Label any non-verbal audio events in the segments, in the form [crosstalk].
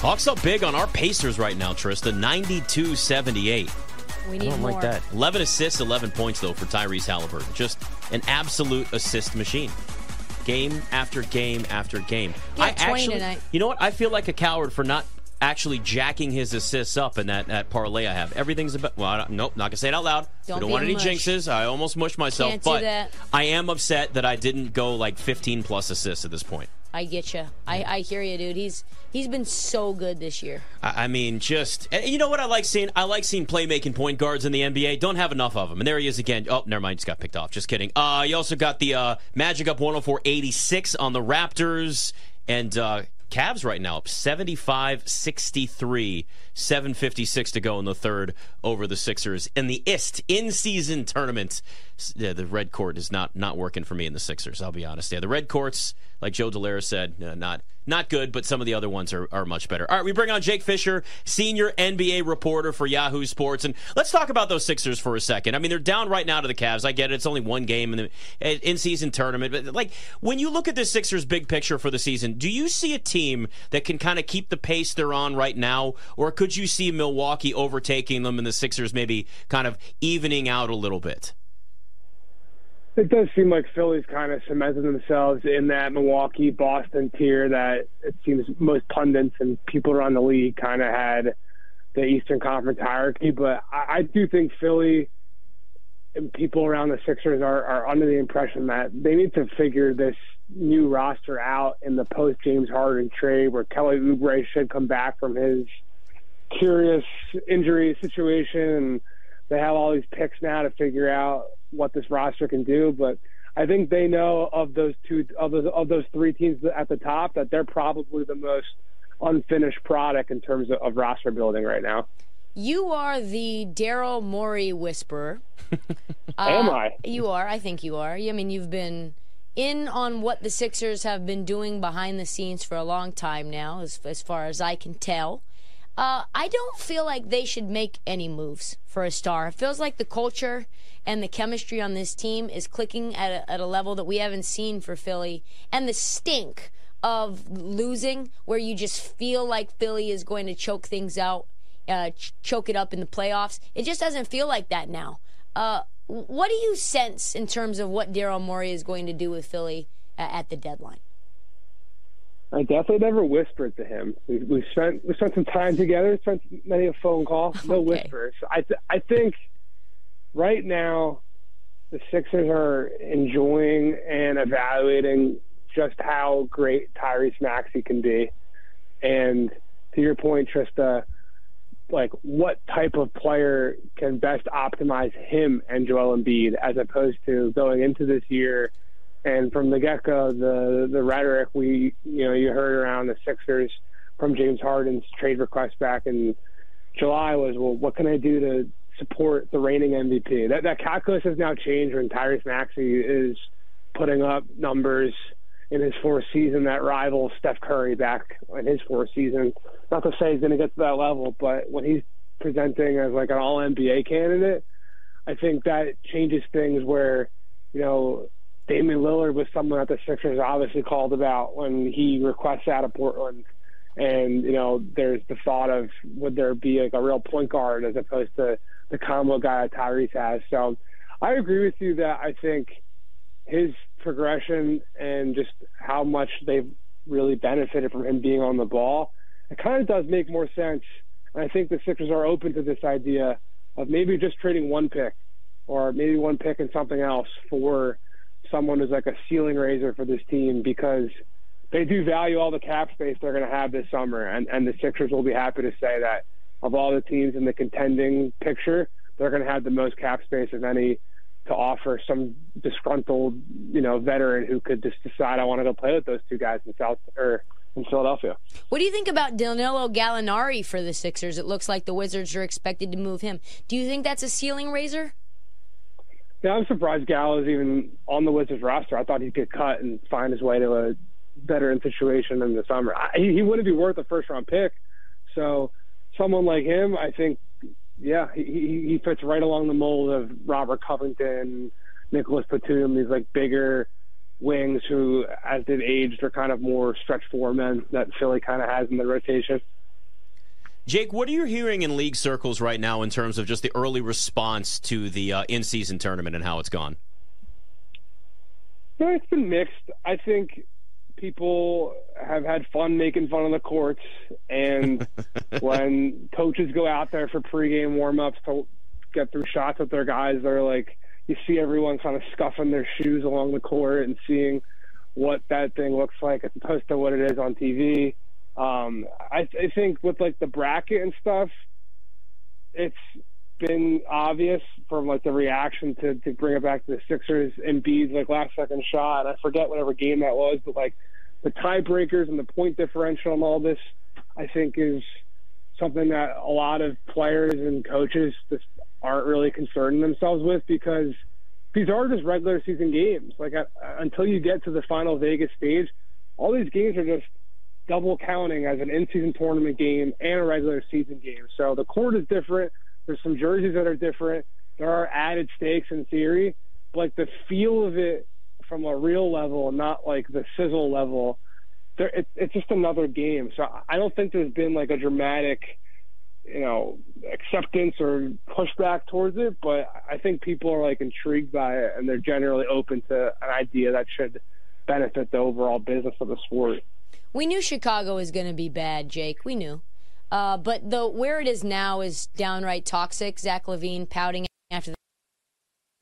Hawks up big on our Pacers right now, Trista. 92 78. We need I don't more. like that. 11 assists, 11 points, though, for Tyrese Halliburton. Just an absolute assist machine. Game after game after game. He had I 20 actually, tonight. you know what? I feel like a coward for not actually jacking his assists up in that, that parlay I have. Everything's about, well, I don't, nope, not going to say it out loud. Don't we don't want any mush. jinxes. I almost mushed myself. Can't do but that. I am upset that I didn't go like 15 plus assists at this point. I get you. I, I hear you, dude. He's he's been so good this year. I I mean, just you know what I like seeing? I like seeing playmaking point guards in the NBA. Don't have enough of them, and there he is again. Oh, never mind, just got picked off. Just kidding. Uh, you also got the uh, Magic up 104-86 on the Raptors, and uh, Cavs right now up 75-63, 7:56 to go in the third over the Sixers in the IST in-season tournament. Yeah, the red court is not not working for me in the Sixers. I'll be honest. Yeah, the red courts, like Joe Delara said, uh, not not good, but some of the other ones are, are much better. All right, we bring on Jake Fischer, senior NBA reporter for Yahoo Sports, and let's talk about those Sixers for a second. I mean, they're down right now to the Cavs. I get it; it's only one game in the in-season tournament, but like when you look at the Sixers' big picture for the season, do you see a team that can kind of keep the pace they're on right now, or could you see Milwaukee overtaking them and the Sixers maybe kind of evening out a little bit? It does seem like Philly's kind of cemented themselves in that Milwaukee Boston tier that it seems most pundits and people around the league kind of had the Eastern Conference hierarchy. But I, I do think Philly and people around the Sixers are, are under the impression that they need to figure this new roster out in the post James Harden trade where Kelly Oubre should come back from his curious injury situation and they have all these picks now to figure out what this roster can do. But I think they know of those two of those of those three teams at the top that they're probably the most unfinished product in terms of, of roster building right now. You are the Daryl Morey whisperer. [laughs] Am Uh, I? You are. I think you are. I mean, you've been in on what the Sixers have been doing behind the scenes for a long time now, as, as far as I can tell. Uh, I don't feel like they should make any moves for a star. It feels like the culture and the chemistry on this team is clicking at a, at a level that we haven't seen for Philly. And the stink of losing, where you just feel like Philly is going to choke things out, uh, ch- choke it up in the playoffs, it just doesn't feel like that now. Uh, what do you sense in terms of what Daryl Morey is going to do with Philly uh, at the deadline? I definitely never whispered to him. We we spent we spent some time together, spent many a phone call, [laughs] no Okay. whispers. I th- I think right now the Sixers are enjoying and evaluating just how great Tyrese Maxey can be, and to your point, Trista, like what type of player can best optimize him and Joel Embiid as opposed to going into this year and from the get go, the the rhetoric we you know you heard around the Sixers from James Harden's trade request back in July was, well, what can I do to support the reigning MVP? That that calculus has now changed when Tyrese Maxey is putting up numbers in his fourth season that rival Steph Curry back in his fourth season. Not to say he's going to get to that level, but when he's presenting as like an All NBA candidate, I think that changes things where you know Damian Lillard was someone that the Sixers obviously called about when he requests out of Portland. And, you know, there's the thought of would there be like a real point guard as opposed to the combo guy that Tyrese has. So I agree with you that I think his progression and just how much they've really benefited from him being on the ball, it kind of does make more sense. And I think the Sixers are open to this idea of maybe just trading one pick or maybe one pick and something else for someone who's like a ceiling raiser for this team because they do value all the cap space they're going to have this summer. And, and the Sixers will be happy to say that of all the teams in the contending picture, they're going to have the most cap space of any to offer some disgruntled, you know, veteran who could just decide I want to go play with those two guys in South or in Philadelphia. What do you think about Danilo Gallinari for the Sixers? It looks like the Wizards are expected to move him. Do you think that's a ceiling raiser? Yeah, I'm surprised Gallo is even on the Wizards roster. I thought he'd get cut and find his way to a veteran situation in the summer. I, he, wouldn't be worth a first round pick. So someone like him, I think, yeah, he, he he fits right along the mold of Robert Covington, Nicolas Batum, these like bigger wings who, as they've aged, are kind of more stretch four men that Philly kind of has in the rotation. Jake, what are you hearing in league circles right now in terms of just the early response to the uh, in-season tournament and how it's gone? No, it's been mixed. I think people have had fun making fun of the courts, and [laughs] when coaches go out there for pregame warm-ups to get through shots with their guys, they're like, you see everyone kind of scuffing their shoes along the court and seeing what that thing looks like as opposed to what it is on TV. Um, I, I think with like the bracket and stuff, it's been obvious from like the reaction to, to bring it back to the Sixers and Embiid's like last second shot. I forget whatever game that was, but like the tiebreakers and the point differential and all this, I think is something that a lot of players and coaches just aren't really concerning themselves with because these are just regular season games. Like uh, until you get to the final Vegas stage, all these games are just double counting as an in-season tournament game and a regular season game. So the court is different. There's some jerseys that are different. There are added stakes in theory, but the feel of it from a real level, not like the sizzle level. There, it, it's just another game. So I don't think there's been like a dramatic, you know, acceptance or pushback towards it. But I think people are like intrigued by it, and they're generally open to an idea that should benefit the overall business of the sport. We knew Chicago was going to be bad, Jake. We knew. Uh, but the where it is now is downright toxic. Zach LaVine pouting after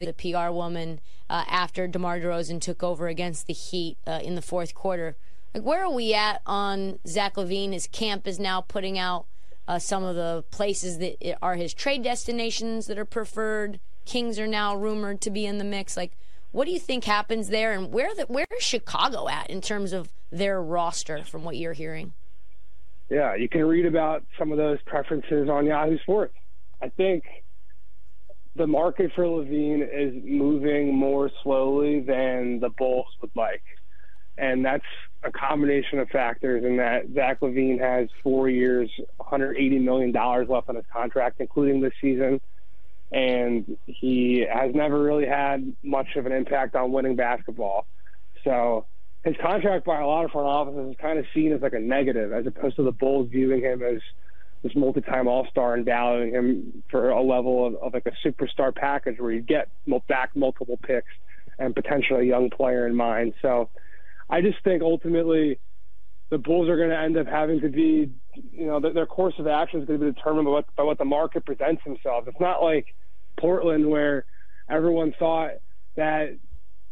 the PR woman uh, after DeMar DeRozan took over against the Heat uh, in the fourth quarter. Like, where are we at on Zach LaVine? His camp is now putting out uh, some of the places that are his trade destinations that are preferred. Kings are now rumored to be in the mix. Like, what do you think happens there, and where the, where is Chicago at in terms of their roster, from what you're hearing? Yeah, you can read about some of those preferences on Yahoo Sports. I think the market for LaVine is moving more slowly than the Bulls would like. And that's a combination of factors in that Zach LaVine has four years, $180 million left on his contract, including this season. And he has never really had much of an impact on winning basketball. So his contract by a lot of front offices is kind of seen as like a negative, as opposed to the Bulls viewing him as this multi-time All-Star and valuing him for a level of, of like a superstar package where you get back multiple picks and potentially a young player in mind. So I just think ultimately the Bulls are going to end up having to be, you know, their, course of action is going to be determined by what, by what the market presents themselves. It's not like Portland where everyone thought that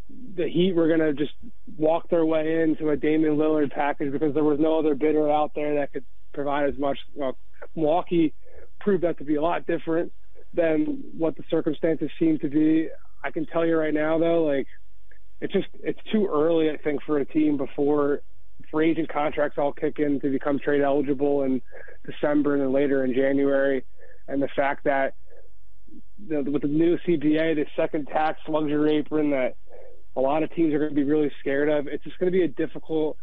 the Heat were going to just walk their way into a Damian Lillard package because there was no other bidder out there that could provide as much. Well, Milwaukee proved that to be a lot different than what the circumstances seem to be. I can tell you right now, though, like it's just it's too early, I think, for a team before free agent contracts all kick in to become trade eligible in December and then later in January, and the fact that the, with the new CBA, the second tax luxury apron that a lot of teams are going to be really scared of. It's just going to be a difficult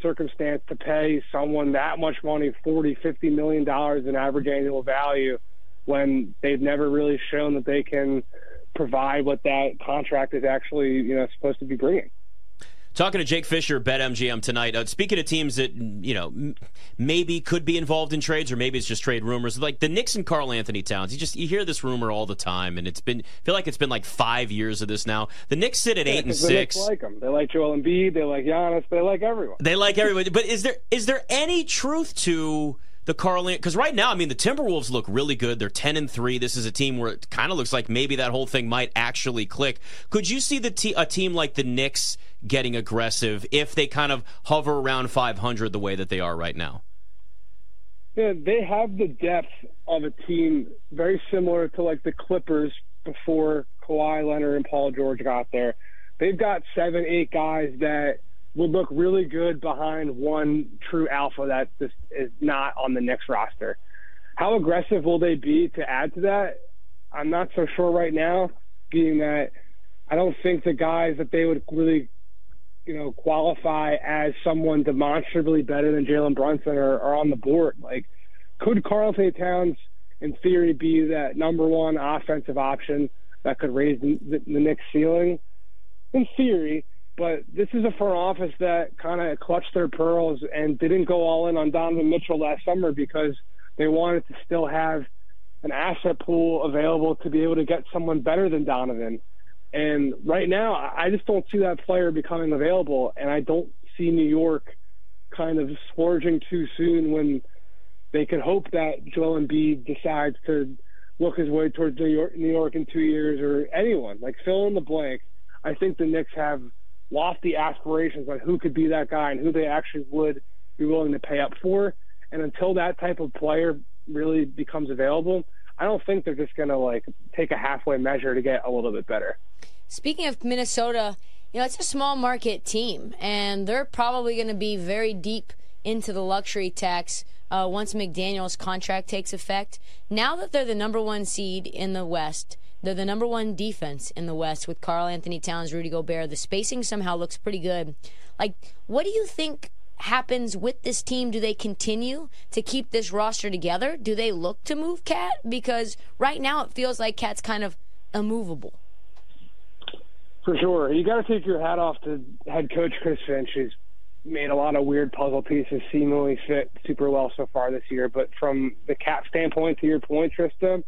circumstance to pay someone that much money, 40, 50 million dollars in average annual value when they've never really shown that they can provide what that contract is actually, you know, supposed to be bringing. Talking to Jake Fischer, BetMGM tonight. Uh, speaking of teams that you know m- maybe could be involved in trades, or maybe it's just trade rumors, like the Knicks and Karl-Anthony Towns. You just you hear this rumor all the time, and it's been I feel like it's been like five years of this now. The Knicks sit at yeah, eight and six. like them. They like Joel Embiid. They like Giannis. They like everyone. They like everyone. but is there is there any truth to? The Carlin because right now, I mean, the Timberwolves look really good. They're ten and three. This is a team where it kind of looks like maybe that whole thing might actually click. Could you see the te- a team like the Knicks getting aggressive if they kind of hover around 500 the way that they are right now? Yeah, they have the depth of a team very similar to like the Clippers before Kawhi Leonard and Paul George got there. They've got seven, eight guys that would look really good behind one true alpha that just is not on the Knicks roster. How aggressive will they be to add to that? I'm not so sure right now, being that I don't think the guys that they would really, you know, qualify as someone demonstrably better than Jalen Brunson are, are on the board. Like, could Karl-Anthony Towns, in theory, be that number one offensive option that could raise the, the, the Knicks ceiling? In theory, but this is a front office that kind of clutched their pearls and didn't go all in on Donovan Mitchell last summer because they wanted to still have an asset pool available to be able to get someone better than Donovan. And right now, I just don't see that player becoming available, and I don't see New York kind of splurging too soon when they could hope that Joel Embiid decides to look his way towards New York, New York in two years, or anyone like fill in the blank. I think the Knicks have lofty aspirations on who could be that guy and who they actually would be willing to pay up for. And until that type of player really becomes available, I don't think they're just going to like take a halfway measure to get a little bit better. Speaking of Minnesota, you know, it's a small market team, and they're probably going to be very deep into the luxury tax uh, once McDaniels' contract takes effect. Now that they're the number one seed in the West, they're the number one defense in the West with Karl-Anthony Towns, Rudy Gobert. The spacing somehow looks pretty good. Like, what do you think happens with this team? Do they continue to keep this roster together? Do they look to move KAT? Because right now it feels like KAT's kind of immovable. For sure. You got to take your hat off to head coach Chris Finch. He's made a lot of weird puzzle pieces seemingly fit super well so far this year. But from the cap standpoint, to your point, Trista,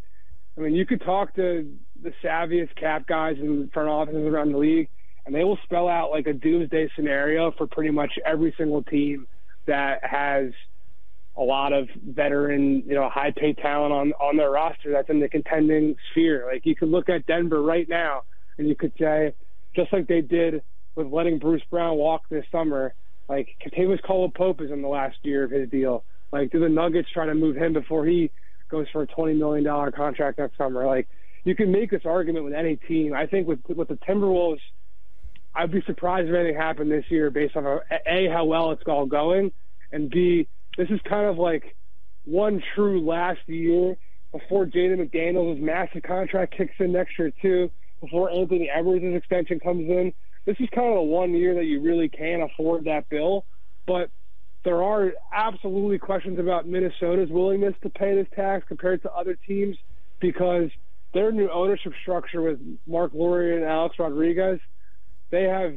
I mean, you could talk to the savviest cap guys in front offices around the league, and they will spell out like a doomsday scenario for pretty much every single team that has a lot of veteran, you know, high paid talent on on their roster that's in the contending sphere. Like you could look at Denver right now, and you could say, just like they did with letting Bruce Brown walk this summer, like Kentavious Caldwell-Pope is in the last year of his deal. Like, do the Nuggets try to move him before he goes for a twenty million dollar contract next summer? Like, you can make this argument with any team. I think with with the Timberwolves, I'd be surprised if anything happened this year based on a, how well it's all going, and b this is kind of like one true last year before Jaden McDaniels' massive contract kicks in next year too, before Anthony Edwards' extension comes in this is kind of the one year that you really can afford that bill. But there are absolutely questions about Minnesota's willingness to pay this tax compared to other teams because their new ownership structure with Marc Lore and Alex Rodriguez, they have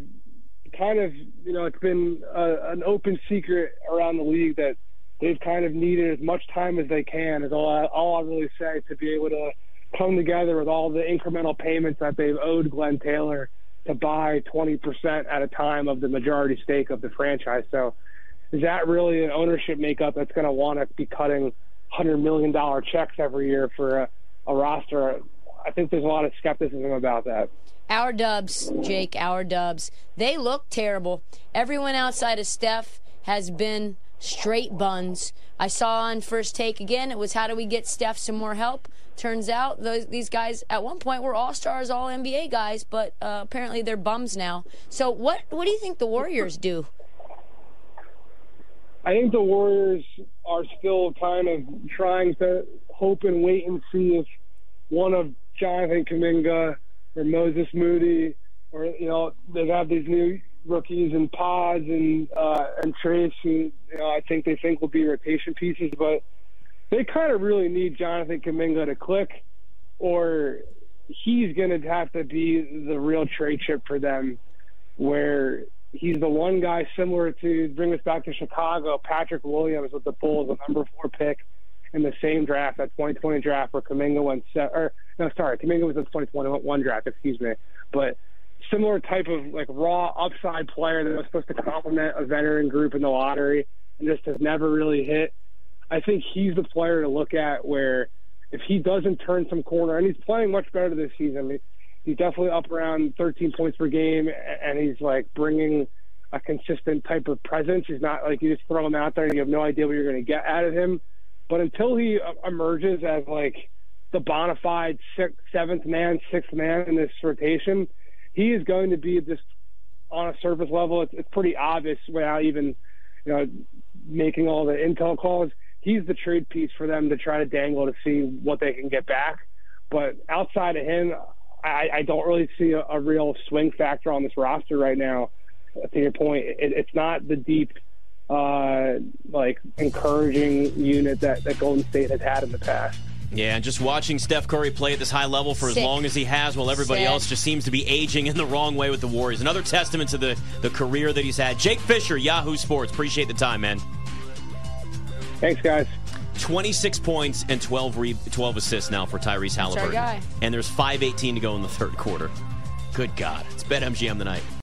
kind of, you know, it's been a, an open secret around the league that they've kind of needed as much time as they can, is all I, all I really say, to be able to come together with all the incremental payments that they've owed Glen Taylor to buy 20% at a time of the majority stake of the franchise. So is that really an ownership makeup that's going to want to be cutting $100 million checks every year for a, a roster? I think there's a lot of skepticism about that. Our dubs, Jake, our dubs, they look terrible. Everyone outside of Steph has been straight buns. I saw on first take again, it was how do we get Steph some more help? Turns out those, these guys at one point were all stars, all NBA guys, but uh, apparently they're bums now. So what what do you think the Warriors do? I think the Warriors are still kind of trying to hope and wait and see if one of Jonathan Kuminga or Moses Moody or you know they have these new rookies and Podz and uh, and Trayce who you know I think they think will be rotation pieces, but they kind of really need Jonathan Kuminga to click, or he's going to have to be the real trade chip for them, where he's the one guy similar to bring us back to Chicago. Patrick Williams with the Bulls, the number four pick in the same draft, that 2020 draft where Kuminga went set, or no, sorry, Kuminga was the 2021 draft, excuse me, but similar type of like raw upside player that was supposed to complement a veteran group in the lottery and just has never really hit. I think he's the player to look at where if he doesn't turn some corner, and he's playing much better this season. He's definitely up around 13 points per game, and he's like bringing a consistent type of presence. He's not like you just throw him out there and you have no idea what you're going to get out of him. But until he uh, emerges as like the bona fide sixth, seventh man, sixth man in this rotation, he is going to be just on a surface level. It's, it's pretty obvious without even you know making all the intel calls. He's the trade piece for them to try to dangle to see what they can get back. But outside of him, I, I don't really see a, a, real swing factor on this roster right now. To your point, it, it's not the deep, uh, like encouraging unit that, that Golden State has had in the past. Yeah, and just watching Steph Curry play at this high level for Sick. as long as he has, while everybody Sick. else just seems to be aging in the wrong way with the Warriors. Another testament to the, the career that he's had. Jake Fischer, Yahoo Sports. Appreciate the time, man. Thanks, guys. 26 points and 12 re- 12 assists now for Tyrese Halliburton. guy. And there's 5:18 to go in the third quarter. Good God, it's BetMGM tonight.